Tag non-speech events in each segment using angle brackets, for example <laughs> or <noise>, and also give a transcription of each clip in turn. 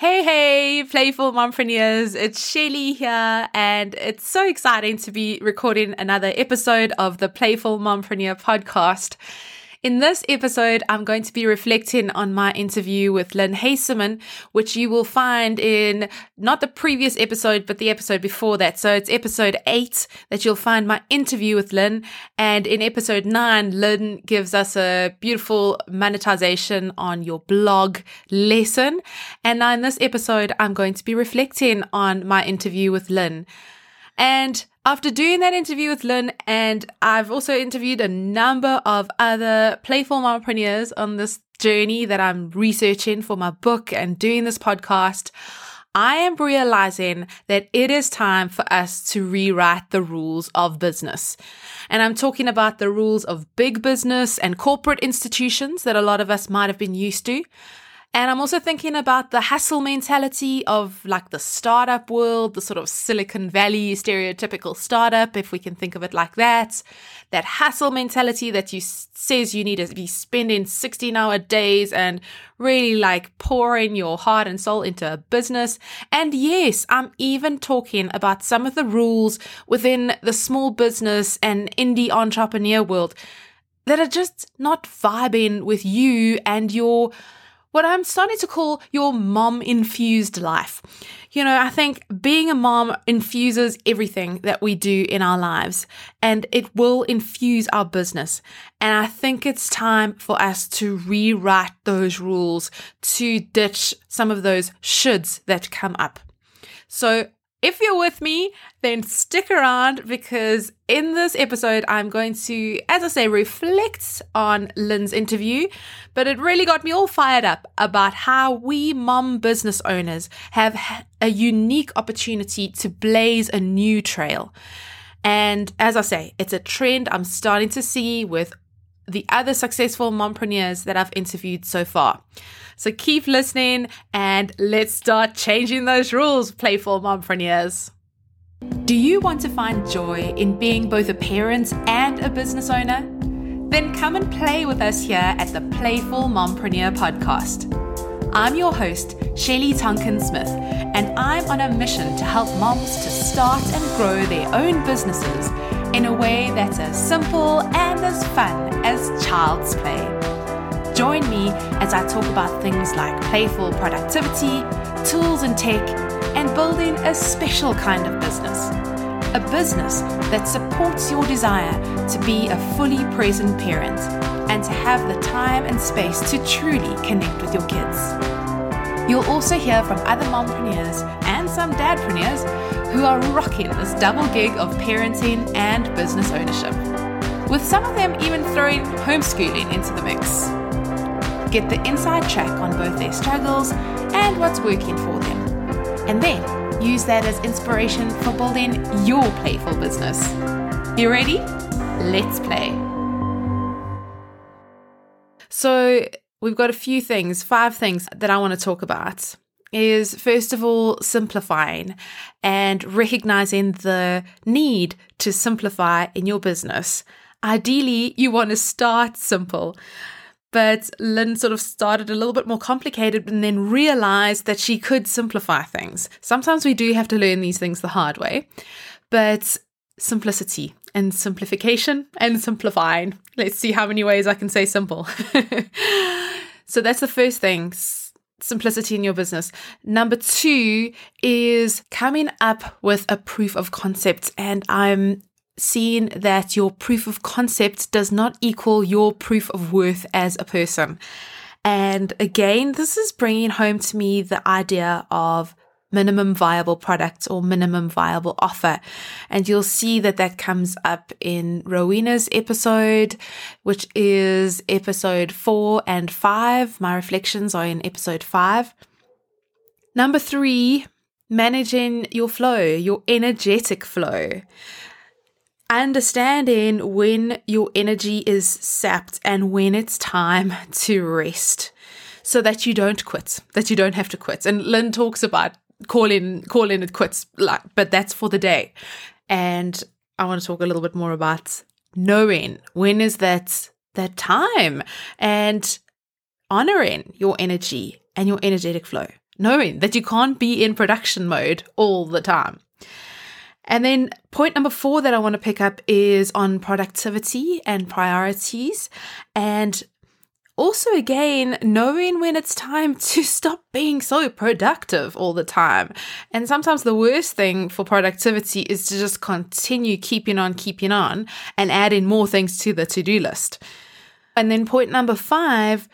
Hey, hey, playful mompreneurs. It's Shelly here, and it's so exciting to be recording another episode of the Playful Mompreneur podcast. In this episode, I'm going to be reflecting on my interview with Lynne Huysamen, which you will find in not the previous episode, but the episode before that. So it's episode eight that you'll find my interview with Lynne. And in episode nine, Lynne gives us a beautiful monetization on your blog lesson. And now in this episode, I'm going to be reflecting on my interview with Lynne. And after doing that interview with Lynne, and I've also interviewed a number of other playful mompreneurs on this journey that I'm researching for my book and doing this podcast, I am realizing that it is time for us to rewrite the rules of business. And I'm talking about the rules of big business and corporate institutions that a lot of us might have been used to. And I'm also thinking about the hustle mentality of like the startup world, the sort of Silicon Valley stereotypical startup, if we can think of it like that. That hustle mentality that you says you need to be spending 16 hour days and really like pouring your heart and soul into a business. And yes, I'm even talking about some of the rules within the small business and indie entrepreneur world that are just not vibing with you and your what I'm starting to call your mom infused life. You know, I think being a mom infuses everything that we do in our lives and it will infuse our business. And I think it's time for us to rewrite those rules to ditch some of those shoulds that come up. So if you're with me, then stick around because in this episode, I'm going to, as I say, reflect on Lynne's interview. But it really got me all fired up about how we mom business owners have a unique opportunity to blaze a new trail. And as I say, it's a trend I'm starting to see with the other successful mompreneurs that I've interviewed so far. So keep listening and let's start changing those rules, playful mompreneurs. Do you want to find joy in being both a parent and a business owner? Then come and play with us here at the Playful Mompreneur podcast. I'm your host, Shelly Tonkin Smith, and I'm on a mission to help moms to start and grow their own businesses in a way that's as simple and as fun as child's play. Join me as I talk about things like playful productivity, tools and tech, and building a special kind of business. A business that supports your desire to be a fully present parent and to have the time and space to truly connect with your kids. You'll also hear from other mompreneurs and some dadpreneurs who are rocking this double gig of parenting and business ownership, with some of them even throwing homeschooling into the mix. Get the inside track on both their struggles and what's working for them, and then use that as inspiration for building your playful business. You ready? Let's play. So, we've got a few things, five things that I want to talk about is first of all simplifying and recognizing the need to simplify in your business. Ideally, you want to start simple. But Lynne sort of started a little bit more complicated and then realized that she could simplify things. Sometimes we do have to learn these things the hard way, but simplicity and simplification and simplifying. Let's see how many ways I can say simple. <laughs> so that's the first thing simplicity in your business. Number two is coming up with a proof of concept. And I'm seeing that your proof of concept does not equal your proof of worth as a person. And again, this is bringing home to me the idea of minimum viable product or minimum viable offer. And you'll see that that comes up in Rowena's episode, which is episode four and five. My reflections are in episode five. Number three, managing your flow, your energetic flow. Understanding when your energy is sapped and when it's time to rest so that you don't quit, that you don't have to quit. And Lynne talks about call in call in it quits like but that's for the day and i want to talk a little bit more about knowing when is that that time and honoring your energy and your energetic flow knowing that you can't be in production mode all the time. And then point number four that I want to pick up is on productivity and priorities. And also, again, knowing when it's time <laughs> to stop being so productive all the time. And sometimes the worst thing for productivity is to just continue keeping on, keeping on, and adding more things to the to do list. And then point number five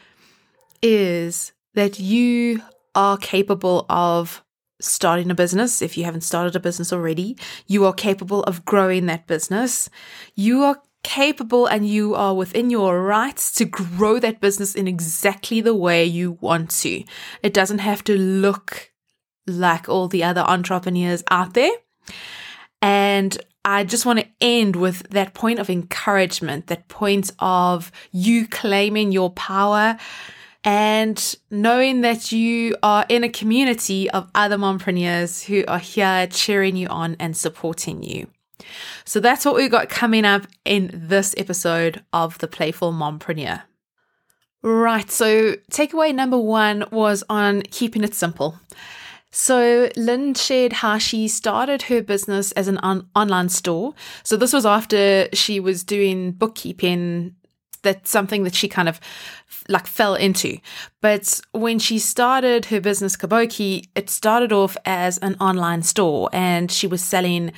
is that you are capable of starting a business if you haven't started a business already. You are capable of growing that business. You are capable and you are within your rights to grow that business in exactly the way you want to. It doesn't have to look like all the other entrepreneurs out there. And I just want to end with that point of encouragement, that point of you claiming your power and knowing that you are in a community of other mompreneurs who are here cheering you on and supporting you. So that's what we got coming up in this episode of The Playful Mompreneur. Right, so takeaway number one was on keeping it simple. So Lynne shared how she started her business as an on- online store. So this was after she was doing bookkeeping that's something that she kind of like fell into. But when she started her business Kaboki, it started off as an online store and she was selling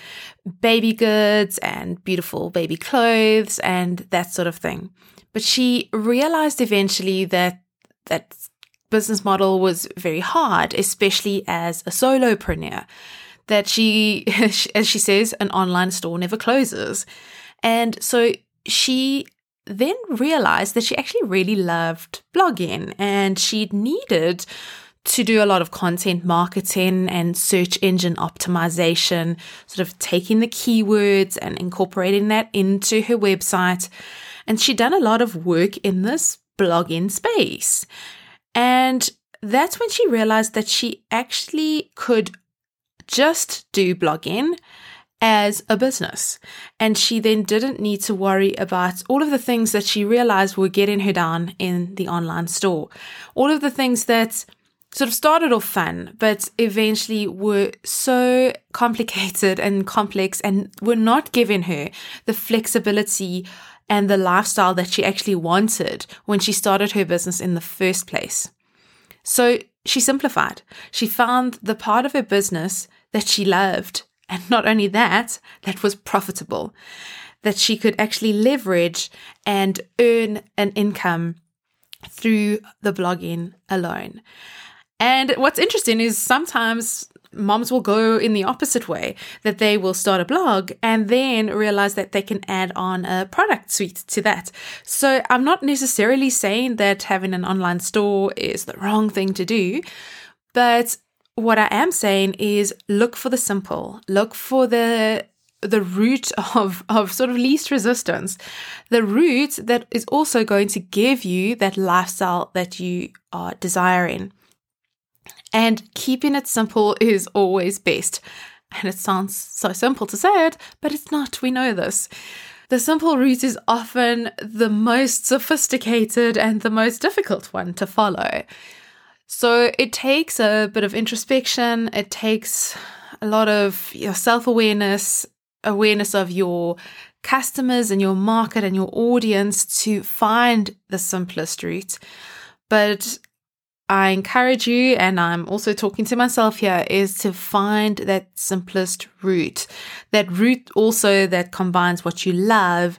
baby goods and beautiful baby clothes and that sort of thing. But she realized eventually that that business model was very hard, especially as a solopreneur. That she, <laughs> as she says, an online store never closes. And so she then realized that she actually really loved blogging and she needed to do a lot of content marketing and search engine optimization, sort of taking the keywords and incorporating that into her website. And she'd done a lot of work in this blogging space. And that's when she realized that she actually could just do blogging as a business. And she then didn't need to worry about all of the things that she realized were getting her down in the online store. All of the things that sort of started off fun, but eventually were so complicated and complex and were not giving her the flexibility and the lifestyle that she actually wanted when she started her business in the first place. So she simplified. She found the part of her business that she loved and not only that, that was profitable, that she could actually leverage and earn an income through the blogging alone. And what's interesting is sometimes moms will go in the opposite way that they will start a blog and then realize that they can add on a product suite to that. So I'm not necessarily saying that having an online store is the wrong thing to do, but what I am saying is look for the simple, look for the the route <laughs> of, of sort of least resistance, the root that is also going to give you that lifestyle that you are desiring. And keeping it simple <laughs> is always best. And it sounds so simple to say it, but it's not. We know this. The simple route is often the most sophisticated and the most difficult one to follow. So it takes a bit of introspection, it takes a lot of your self awareness, awareness of your customers and your market and your audience to find the simplest route. But I encourage you, and I'm also talking to myself here, is to find that simplest route. That route also that combines what you love,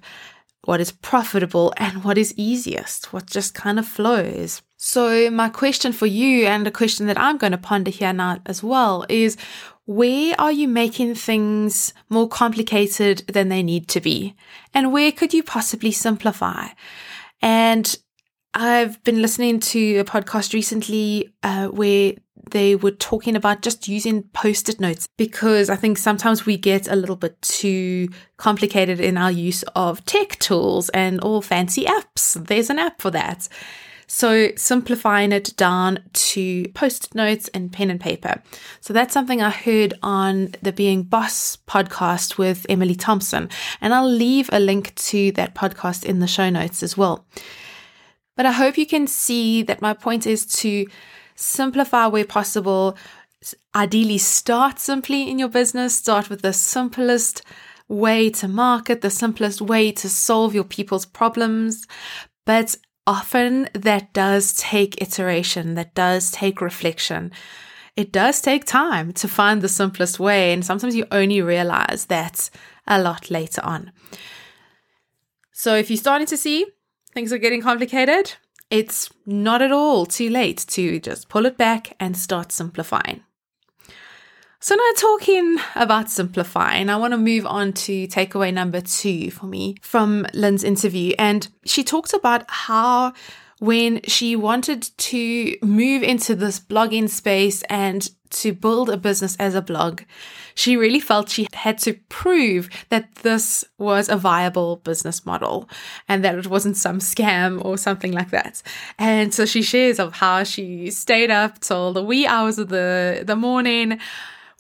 what is profitable, and what is easiest, what just kind of flows. So, my question for you, and a question that I'm going to ponder here now as well, is where are you making things more complicated than they need to be? And where could you possibly simplify? And I've been listening to a podcast recently uh, where they were talking about just using post it notes because I think sometimes we get a little bit too complicated in our use of tech tools and all fancy apps. There's an app for that. So simplifying it down to post notes and pen and paper. So that's something I heard on the Being Boss podcast with Emily Thompson. And I'll leave a link to that podcast in the show notes as well. But I hope you can see that my point is to simplify where possible. Ideally, start simply in your business, start with the simplest way to market, the simplest way to solve your people's problems. But often that does take iteration, that does take reflection. It does take time to find the simplest way, and sometimes you only realize that a lot later on. So, if you're starting to see things are getting complicated, it's not at all too late to just pull it back and start simplifying. So, now talking about simplifying, I want to move on to takeaway number two for me from Lynne's interview. And she talked about how when she wanted to move into this blogging space and to build a business as a blog, she really felt she had to prove that this was a viable business model and that it wasn't some scam or something like that. And so she shares of how she stayed up till the wee hours of the, the morning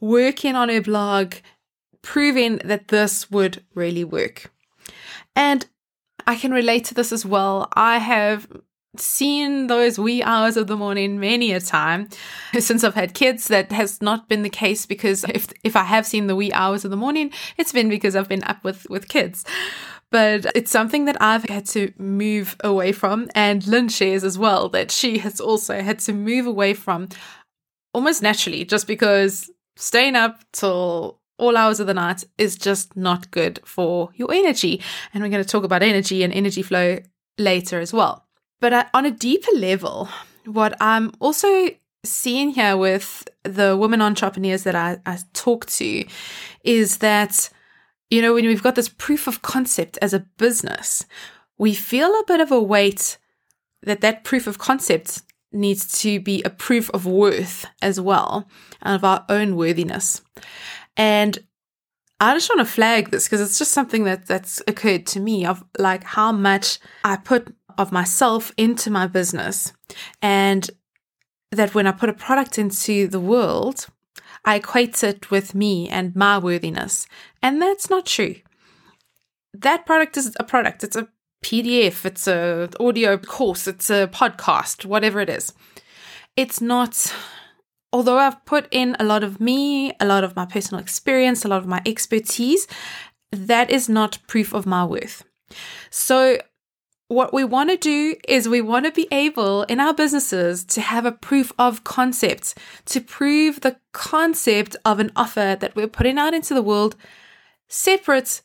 working on her blog, proving that this would really work. And I can relate to this as well. I have seen those wee hours of the morning many a time <laughs> since I've had kids. That has not been the case because if if I have seen the wee hours of the morning, it's been because I've been up with with kids. But it's something that I've had to move away from. And Lynne shares as well that she has also had to move away from almost naturally, just because staying up till all hours of the night is just not good for your energy. And we're going to talk about energy and energy flow later as well. But uh, on a deeper level, what I'm also seeing here with the women entrepreneurs that I, I talk to is that, you know, when we've got this proof of concept as a business, we feel a bit of a weight that that proof of concept needs to be a proof of worth as well, and of our own worthiness. And I just want to flag this because it's just something that that's occurred to me of like how much I put of myself into my business and that when I put a product into the world, I equate it with me and my worthiness. And that's not true. That product is a product. It's a PDF, it's a audio course, it's a podcast, whatever it is. It's not although I've put in a lot of me, a lot of my personal experience, a lot of my expertise, that is not proof of my worth. So what we want to do is we want to be able in our businesses to have a proof of concept, to prove the concept of an offer that we're putting out into the world separate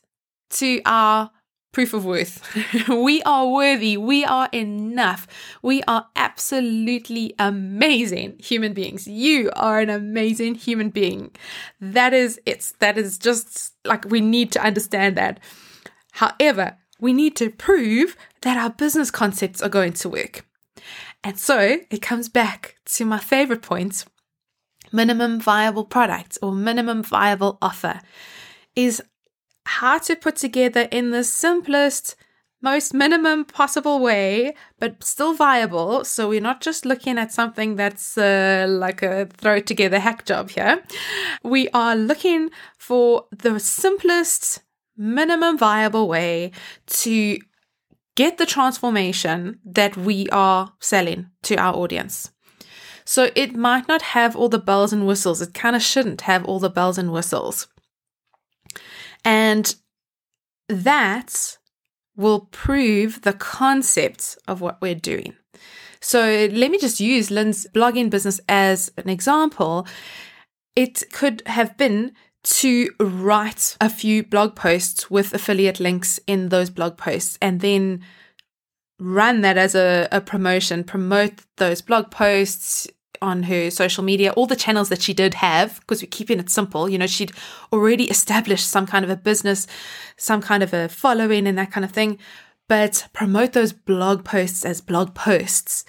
to our proof of worth. <laughs> we are worthy. We are enough. We are absolutely amazing human beings. You are an amazing human being. That is it. That is just like we need to understand that. However, we need to prove that our business concepts are going to work. And so it comes back to my favorite point minimum viable product or minimum viable offer is how to put together in the simplest, most minimum possible way, but still viable. So we're not just looking at something that's uh, like a throw together hack job here. We are looking for the simplest, minimum viable way to get the transformation that we are selling to our audience. So it might not have all the bells and whistles. It kind of shouldn't have all the bells and whistles. And that will prove the concept of what we're doing. So let me just use Lynne's blogging business as an example. It could have been to write a few blog posts with affiliate links in those blog posts and then run that as a, a promotion, promote those blog posts, on her social media, all the channels that she did have, because we're keeping it simple. You know, she'd already established some kind of a business, some kind of a following, and that kind of thing. But promote those blog posts as blog posts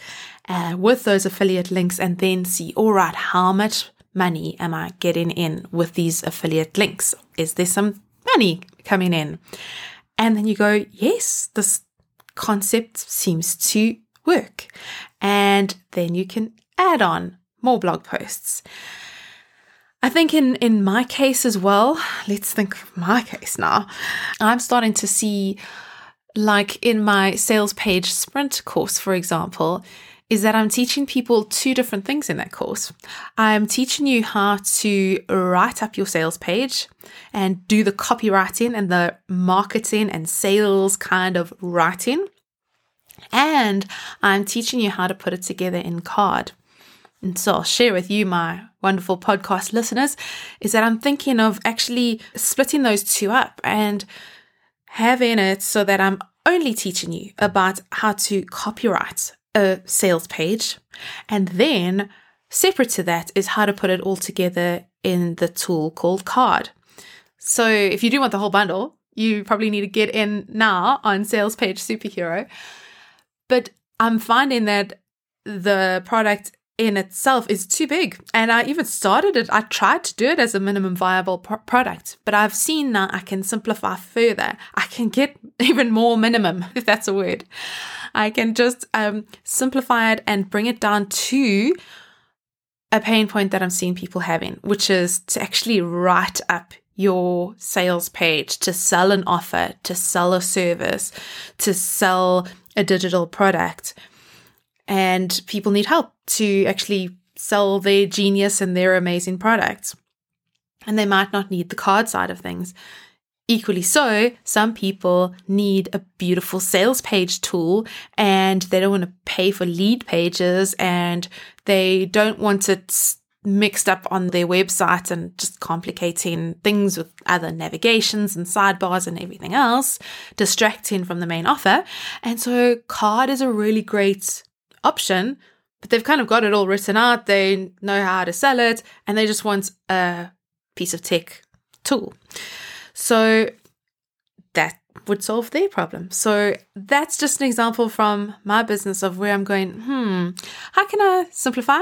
uh, with those affiliate links, and then see, all right, how much money am I getting in with these affiliate links? Is there some money coming in? And then you go, yes, this concept seems to work. And then you can add on more blog posts. I think in, in my case as well, let's think of my case now. I'm starting to see, like in my sales page sprint course, for example, is that I'm teaching people two different things in that course. I'm teaching you how to write up your sales page and do the copywriting and the marketing and sales kind of writing. And I'm teaching you how to put it together in Carrd. And so I'll share with you, my wonderful podcast listeners, is that I'm thinking of actually splitting those two up and having it so that I'm only teaching you about how to copyright a sales page. And then, separate to that, is how to put it all together in the tool called Carrd. So, if you do want the whole bundle, you probably need to get in now on Sales Page Superhero. But I'm finding that the product in itself is too big. And I even started it, I tried to do it as a minimum viable pro- product, but I've seen now I can simplify further. I can get <laughs> even more minimum, <laughs> if that's a word. I can just um, simplify it and bring it down to a pain point that I'm seeing people having, which is to actually write up your sales page, to sell an offer, to sell a service, to sell a digital product. And people need help to actually sell their genius and their amazing products. And they might not need the Carrd side of things. Equally so, some people need a beautiful sales page tool and they don't want to pay for Leadpages and they don't want it mixed up on their website and just complicating things with other navigations and sidebars and everything else, distracting from the main offer. And so, Carrd is a really great option, but they've kind of got it all written out. They know how to sell it and they just want a piece of tech tool. So that would solve their problem. So that's just an example from my business of where I'm going, hmm, how can I simplify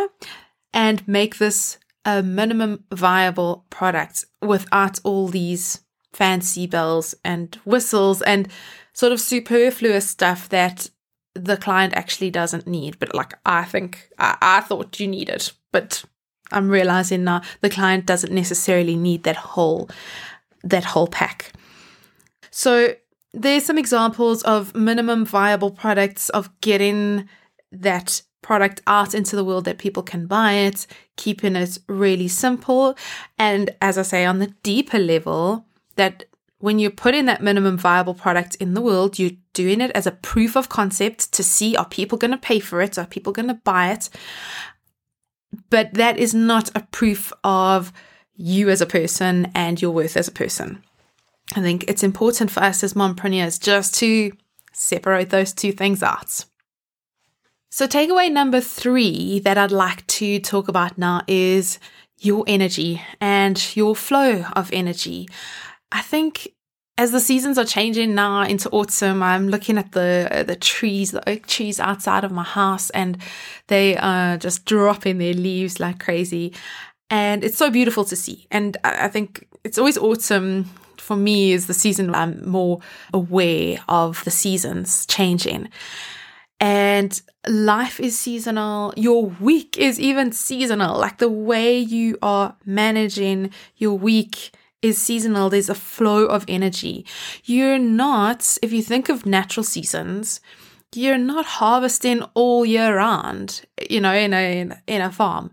and make this a minimum viable product without all these fancy bells and whistles and sort of superfluous stuff that the client actually doesn't need. But like I think I, I thought you needed, but I'm realizing now the client doesn't necessarily need that whole that whole pack. So there's some examples of minimum viable products of getting that product out into the world that people can buy it, keeping it really simple. And as I say, on the deeper level, that when you're putting that minimum viable product in the world, you're doing it as a proof of concept to see are people going to pay for it? Are people going to buy it? But that is not a proof of you as a person and your worth as a person. I think it's important for us as mompreneurs just to separate those two things out. So, takeaway number three that I'd like to talk about now is your energy and your flow of energy. I think as the seasons are changing now into autumn, I'm looking at the uh, the trees, the oak trees outside of my house, and they are just dropping their leaves like crazy and it's so beautiful to see. And I think it's always autumn for me is the season I'm more aware of the seasons changing. And life is seasonal. Your week is even seasonal. Like the way you are managing your week is seasonal. There's a flow of energy. You're not, if you think of natural seasons, you're not harvesting all year round you know in a in a farm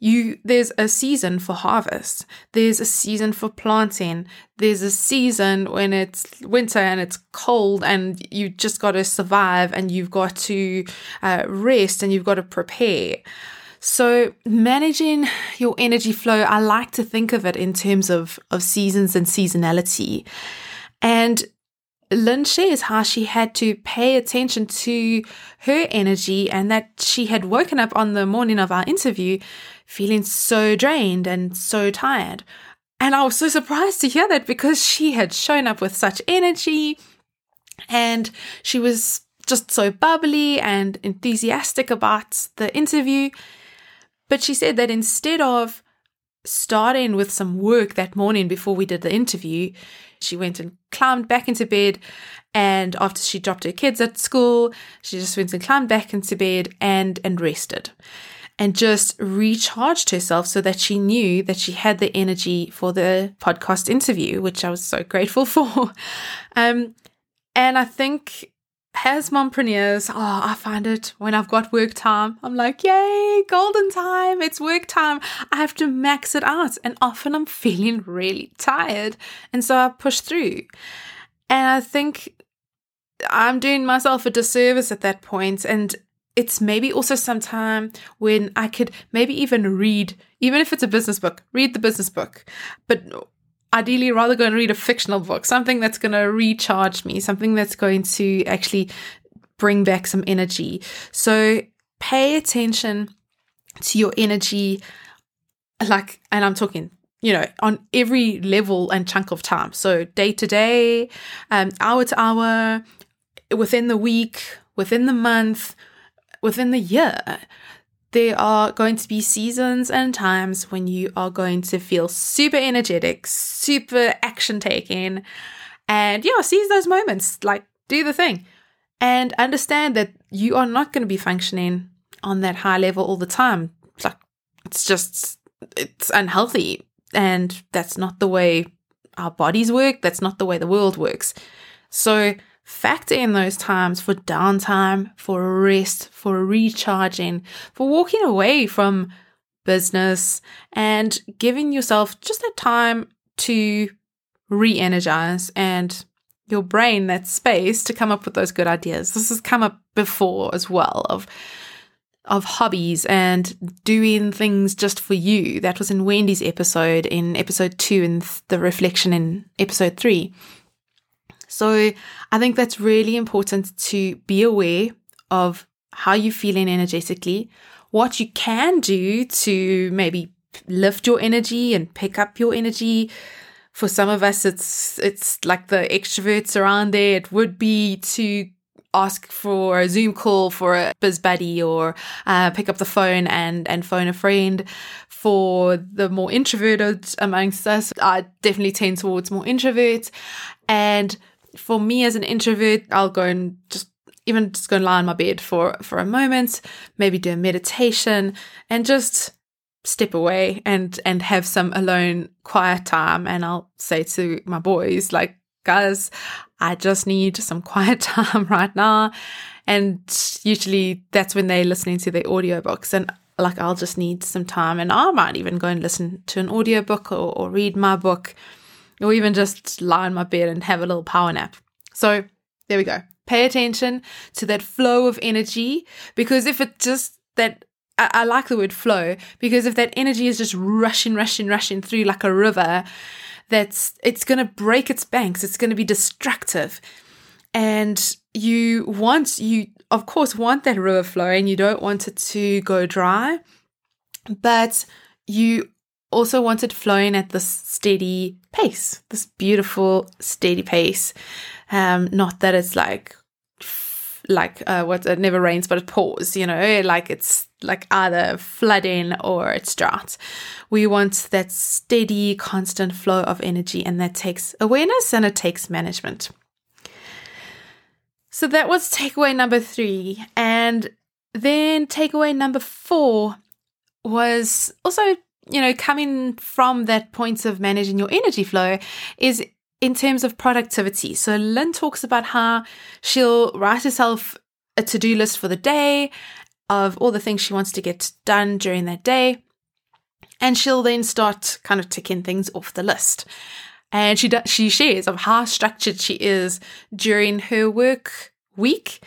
you there's a season for harvest there's a season for planting there's a season when it's winter and it's cold and you just got to survive and you've got to uh, rest and you've got to prepare so managing your energy flow i like to think of it in terms of of seasons and seasonality and Lynne shares how she had to pay attention to her energy and that she had woken up on the morning of our interview feeling so drained and so tired. And I was so surprised to hear that because she had shown up with such energy and she was just so bubbly and enthusiastic about the interview. But she said that instead of starting with some work that morning before we did the interview, she went and climbed back into bed. And after she dropped her kids at school, she just went and climbed back into bed and, and rested and just recharged herself so that she knew that she had the energy for the podcast interview, which I was so grateful <laughs> for. Um, and I think as mompreneurs, oh, I find it when I've got work time, I'm like, yay, golden time, it's work time. I have to max it out. And often I'm <laughs> feeling really tired. And so I push through. And I think I'm doing myself a disservice at that point. And it's maybe also some time when I could maybe even read, even if it's a business book, read the business book. But ideally rather go and read a fictional book, something that's going to recharge me, something that's going to actually bring back some energy. So pay attention to your energy, like, and I'm talking, you know, on every level and chunk of time. So day to day, um, hour to hour, within the week, within the month, within the year there are going to be seasons and times when you are going to feel super energetic, super action taking, and yeah, seize those moments, like do the thing, and understand that you are not going to be functioning on that high level all the time. It's like it's just it's unhealthy, and that's not the way our bodies work. That's not the way the world works. So Factor in those times for downtime, for rest, for recharging, for walking away from business and giving yourself just that time to re energize and your brain that space to come up with those good ideas. This has come up before as well of of hobbies and doing things just for you. That was in Wendy's episode in episode 2 and the reflection in episode 3. So I think that's really important to be aware of how you're feeling energetically, what you can do to maybe lift your energy and pick up your energy. For some of us, it's it's like the extroverts around there. It would be to ask for a Zoom call for a biz buddy or uh, pick up the phone and and phone a friend. For the more introverted amongst us, I definitely tend towards more introverts, and for me as an introvert, I'll go and just even just go and lie on my bed for for a moment, maybe do a meditation and just step away and and have some alone quiet time. And I'll say to my boys like guys I just need some <laughs> quiet time right now. And usually that's when they're listening to their audiobooks and like I'll just need some time. And I might even go and listen to an audiobook or, or read my book or even just lie in my bed and have a little power nap. So there we go. Pay attention to that flow of energy because if it just that I, like the word flow because if that energy is just rushing, rushing, rushing through like a river, that's it's going to break its banks. It's going to be destructive, and you want you of course want that river flowing. You don't want it to go dry, but you also wanted flowing at this steady pace, this beautiful steady pace. Um, not that it's like like uh, what it never rains but it pours, you know, like it's like either flooding or it's drought. We want that steady, constant flow of energy, and that takes awareness and it takes management. So that was takeaway number three. And then takeaway number four was also you know, coming from that point of managing your energy flow is in terms of productivity. So Lynne talks about how she'll write herself a to do list for the day of all the things she wants to get done during that day. And she'll then start kind of ticking things off the list. And she does, she shares of how structured she is during her work week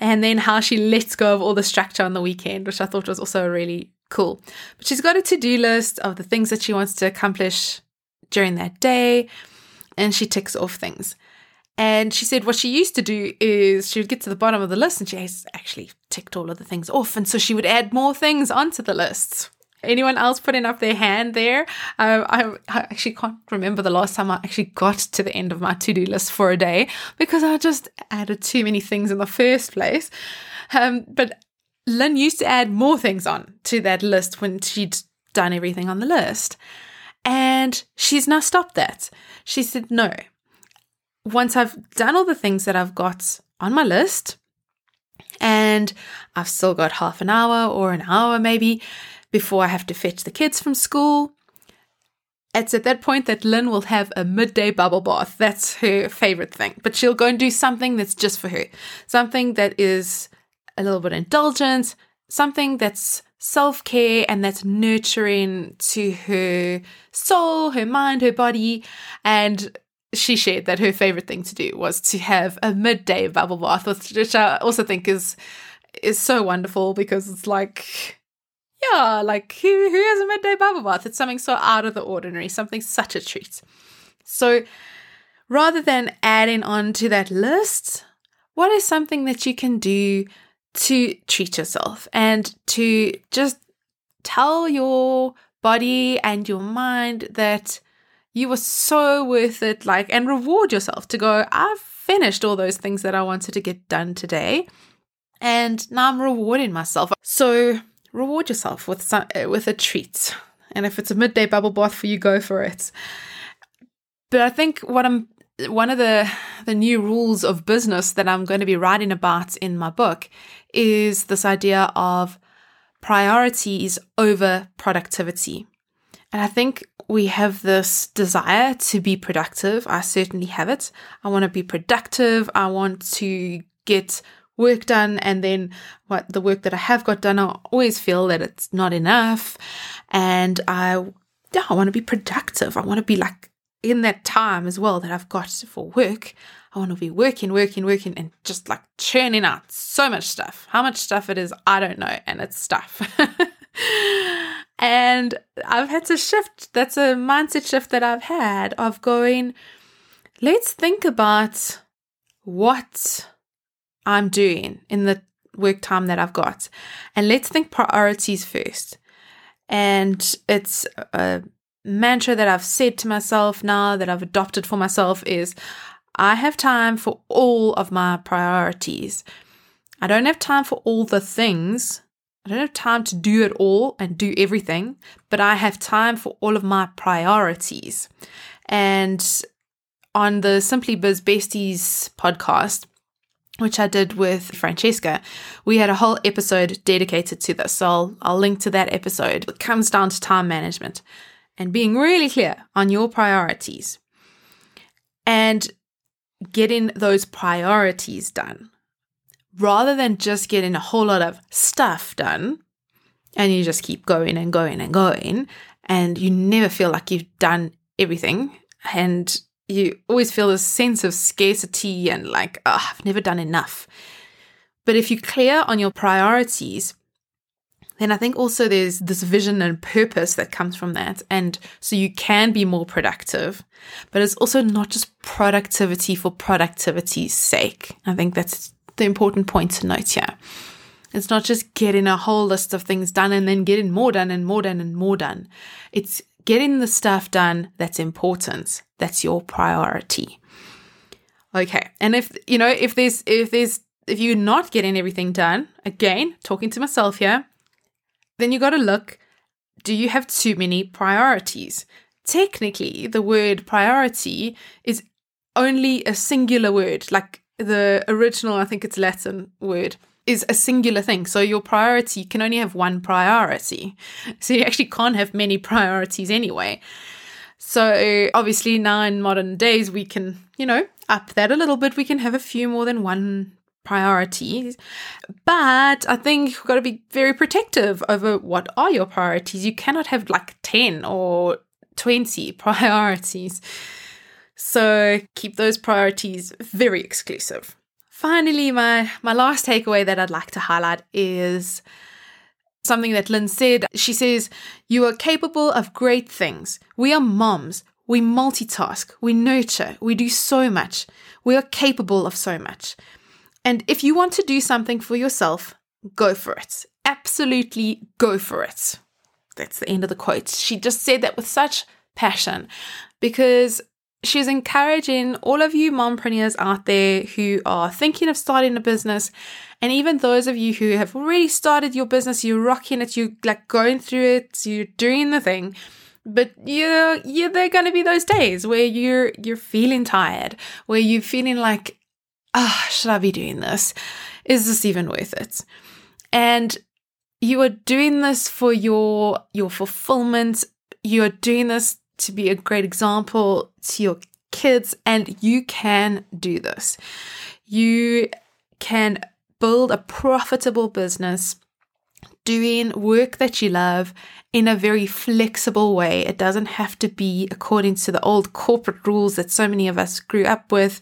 and then how she lets go of all the structure on the weekend, which I thought was also a really Cool. But she's got a to do list of the things that she wants to accomplish during that day, and she ticks off things. And she said what she used to do is she would get to the bottom of the list and she has actually ticked all of the things off. And so she would add more things onto the list. Anyone else putting up their hand there? Uh, I, I, actually can't remember the last time I actually got to the end of my to do list for a day because I just added too many things in the first place. Um, but Lynne used to add more things on to that list when she'd done everything on the list. And she's now stopped that. She said, no. Once I've done all the things that I've got on my list, and I've still got half an hour or an hour maybe before I have to fetch the kids from school, it's at that point that Lynne will have a midday bubble bath. That's her favorite thing. But she'll go and do something that's just for her, something that is a little bit indulgent, something that's self care and that's nurturing to her soul, her mind, her body. And she shared that her favorite thing to do was to have a midday bubble bath, which I also think is is so wonderful because it's like yeah, like who who has a midday bubble bath? It's something so out of the ordinary, something such a treat. So rather than adding on to that list, what is something that you can do to treat yourself and to just tell your body and your mind that you were so worth it, like, and reward yourself to go, I've finished all those things that I wanted to get done today. And now I'm rewarding myself. So reward yourself with some, uh, with a treat. And if it's a midday bubble bath for you, go for it. But I think what I'm one of the the new rules of business that I'm going to be writing about in my book is this idea of priorities over productivity. And I think we have this desire to be productive. I certainly have it. I want to be productive. I want to get work done and then what the work that I have got done, I always feel that it's not enough. And I, yeah, I want to be productive. I want to be like in that time as well that I've got for work. I want to be working, working, working, and just like churning out so much stuff. How much stuff it is, I don't know. And it's stuff. <laughs> and I've had to shift. That's a mindset shift that I've had of going, let's think about what I'm doing in the work time that I've got. And let's think priorities first. And it's a mantra that I've said to myself now that I've adopted for myself is I have time for all of my priorities. I don't have time for all the things. I don't have time to do it all and do everything, but I have time for all of my priorities. And on the Simply Biz Besties podcast, which I did with Francesca, we had a whole episode dedicated to this. So I'll, I'll link to that episode. It comes down to time management and being really clear on your priorities and getting those priorities done rather than just getting a whole lot of stuff done and you just keep going and going and going and you never feel like you've done everything and you always feel this sense of scarcity and like, oh, I've never done enough. But if you're clear on your priorities, then I think also there's this vision and purpose that comes from that. And so you can be more productive, but it's also not just productivity for productivity's sake. I think that's the important point to note here. It's not just getting a whole list of things done and then getting more done and more done and more done. It's getting the stuff done that's important. That's your priority. Okay. And if, you know, if there's, if there's, if you're not getting everything done, again, talking to myself here, then you got to look do you have too many priorities? Technically, the word priority is only a singular word, like the original, I think it's Latin word is a singular thing. So your priority can only have one priority. So you actually can't have many priorities anyway. So obviously now in modern days we can, you know, up that a little bit. We can have a few more than one priorities. But I think you've got to be very protective over what are your priorities. You cannot have like 10 or 20 <laughs> priorities. So keep those priorities very exclusive. Finally, my, my last takeaway that I'd like to highlight is something that Lynne said. She says, You are capable of great things. We are moms. We multitask. We nurture. We do so much. We are capable of so much. And if you want to do something for yourself, go for it. Absolutely go for it. That's the end of the quote. She just said that with such passion because she's encouraging all of you mompreneurs out there who are thinking of starting a business and even those of you who have already started your business you're rocking it you're like going through it you're doing the thing but you you there are going to be those days where you're you're feeling tired where you're feeling like ah oh, should i be doing this is this even worth it and you are doing this for your your fulfillment you are doing this to be a great example to your kids, and you can do this. You can build a profitable business doing work that you love in a very flexible way. It doesn't have to be according to the old corporate rules that so many of us grew up with.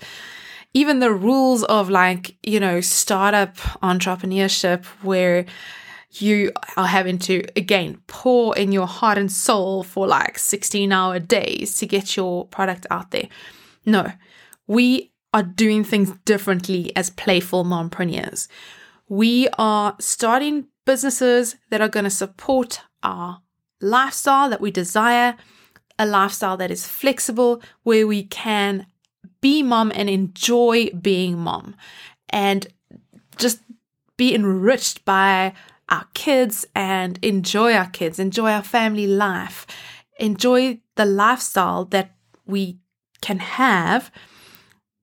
Even the rules of like, you know, startup entrepreneurship where you are having to again pour in your heart and soul for like 16 hour days to get your product out there. No, we are doing things differently as playful mompreneurs. We are starting businesses that are going to support our lifestyle that we desire, a lifestyle that is flexible, where we can be mom and enjoy being mom and just be enriched by our kids and enjoy our kids, enjoy our family life, enjoy the lifestyle that we can have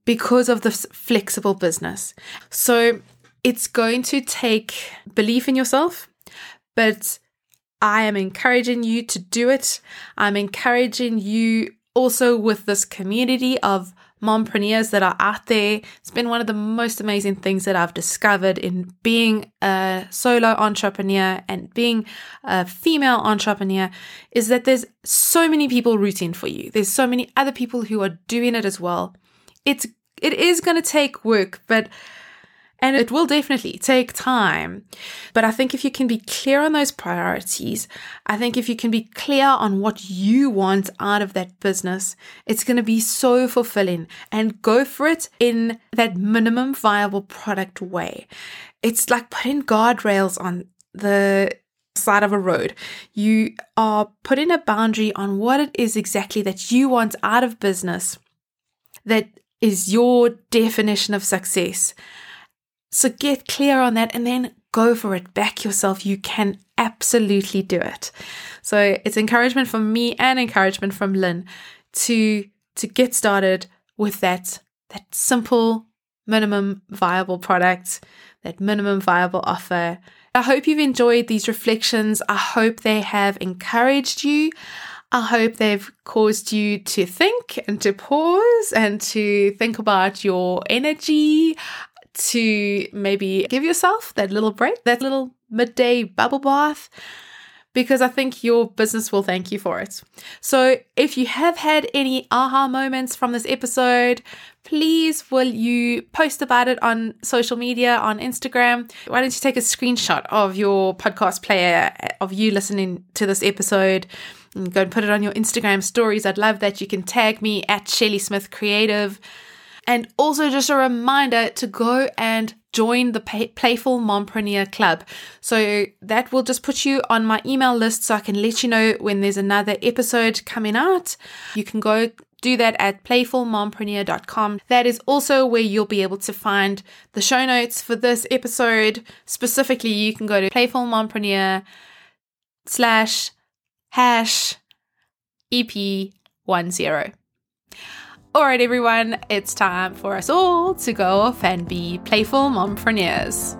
because of this flexible business. So it's going to take belief in yourself, but I am encouraging you to do it. I'm encouraging you also with this community of mompreneurs that are out there. It's been one of the most amazing things that I've discovered in being a solo entrepreneur and being a female entrepreneur is that there's so many people rooting for you. There's so many other people who are doing it as well. It's it is going to take work, but and it will definitely take time. But I think if you can be clear on those priorities, I think if you can be clear on what you want out of that business, it's going to be so fulfilling and go for it in that minimum viable product way. It's like putting guardrails on the side of a road. You are putting a boundary on what it is exactly that you want out of business that is your definition of success. So get clear on that and then go for it. Back yourself. You can absolutely do it. So it's encouragement from me and encouragement from Lynne to to get started with that that simple minimum viable product, that minimum viable offer. I hope you've enjoyed these reflections. I hope they have encouraged you. I hope they've caused you to think and to pause and to think about your energy, to maybe give yourself that little break, that little midday bubble bath, because I think your business will thank you for it. So, if you have had any aha moments from this episode, please will you post about it on social media, on Instagram? Why don't you take a screenshot of your podcast player, eh, of you listening to this episode? And go and put it on your Instagram stories. I'd love that. You can tag me at Shelly Smith Creative. And also, just a reminder to go and join the Playful Mompreneur Club. So that will just put you on my email list so I can let you know when there's another episode coming out. You can go do that at playfulmompreneur.com. That is also where you'll be able to find the show notes for this episode. Specifically, you can go to playfulmompreneur slash hash EP10. All right, everyone, it's time for us all to go off and be playful mompreneurs.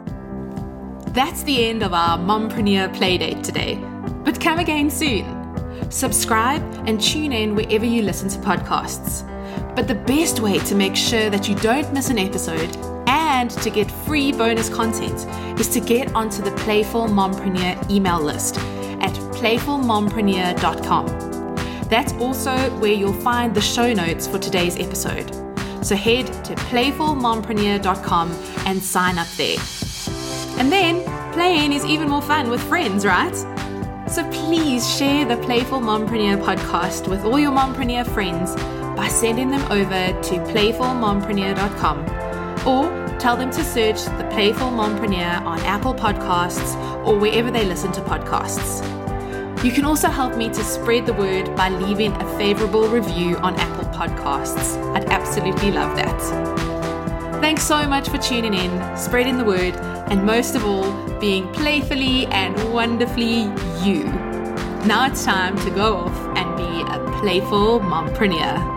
That's the end of our mompreneur playdate today, but come again soon. Subscribe and tune in wherever you listen to podcasts. But the best way to make sure that you don't miss an episode and to get free bonus content is to get onto the Playful Mompreneur email list at playfulmompreneur.com. That's also where you'll find the show notes for today's episode. So head to playfulmompreneur.com and sign up there. And then playing is even more fun with friends, right? So please share the Playful Mompreneur podcast with all your mompreneur friends by sending them over to playfulmompreneur.com or tell them to search the Playful Mompreneur on Apple Podcasts or wherever they listen to podcasts. You can also help me to spread the word by leaving a favorable review on Apple Podcasts. I'd absolutely love that. Thanks so much for tuning in, spreading the word, and most of all, being playfully and wonderfully you. Now it's time to go off and be a playful mompreneur.